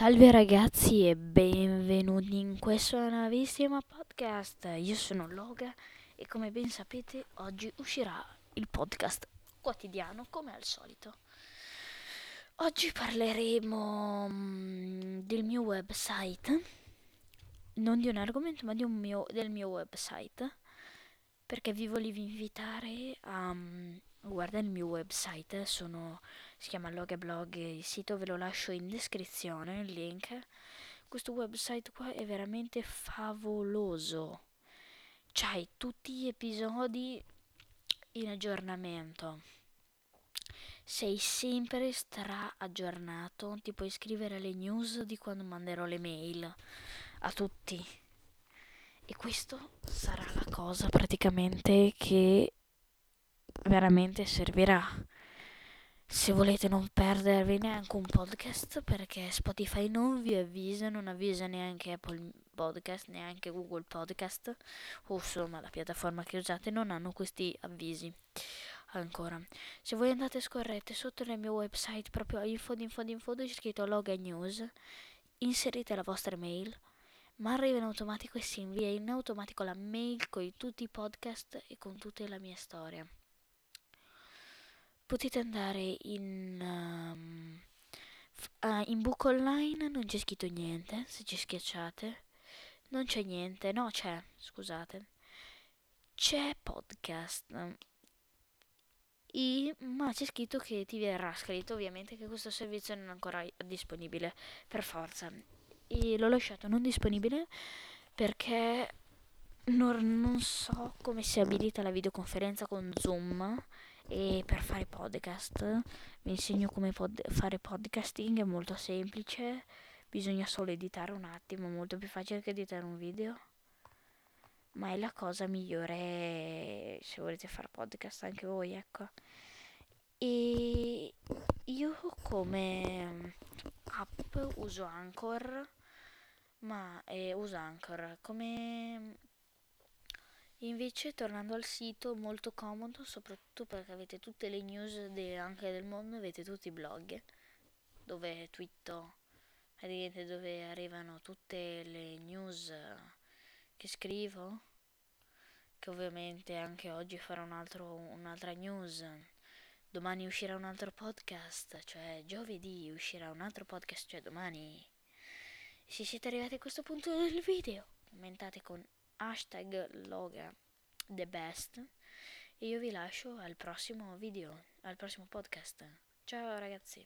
Salve ragazzi e benvenuti in questo nuovissimo podcast. Io sono Loga e come ben sapete oggi uscirà il podcast quotidiano come al solito. Oggi parleremo mm, del mio website, non di un argomento ma mio, del mio website, perché vi volevo invitare a mm, guardare il mio website, sono si chiama Logablog, il sito ve lo lascio in descrizione, il link. Questo website qua è veramente favoloso. C'hai tutti gli episodi in aggiornamento. Sei sempre stra aggiornato, ti puoi iscrivere alle news di quando manderò le mail a tutti. E questo sarà la cosa praticamente che veramente servirà se volete non perdervi neanche un podcast perché Spotify non vi avvisa, non avvisa neanche Apple Podcast, neanche Google Podcast o insomma la piattaforma che usate non hanno questi avvisi ancora. Se voi andate scorrete sotto nel mio website proprio info info info c'è scritto Loga News, inserite la vostra mail ma arriva in automatico e si invia in automatico la mail con tutti i podcast e con tutta la mia storia potete andare in, um, uh, in book online, non c'è scritto niente, se ci schiacciate. Non c'è niente, no c'è, scusate. C'è podcast. E, ma c'è scritto che ti verrà scritto ovviamente che questo servizio non è ancora disponibile per forza. E l'ho lasciato non disponibile perché non, non so come si abilita la videoconferenza con Zoom e per fare podcast vi insegno come pod- fare podcasting, è molto semplice, bisogna solo editare un attimo, molto più facile che editare un video. Ma è la cosa migliore se volete fare podcast anche voi, ecco. E io come app uso Anchor, ma eh, uso Anchor come Invece, tornando al sito, molto comodo, soprattutto perché avete tutte le news de- anche del mondo, avete tutti i blog dove twitto, vedete dove arrivano tutte le news che scrivo, che ovviamente anche oggi farò un altro, un'altra news. Domani uscirà un altro podcast, cioè giovedì uscirà un altro podcast, cioè domani. Se siete arrivati a questo punto del video, commentate con hashtag loga the best e io vi lascio al prossimo video, al prossimo podcast. Ciao ragazzi!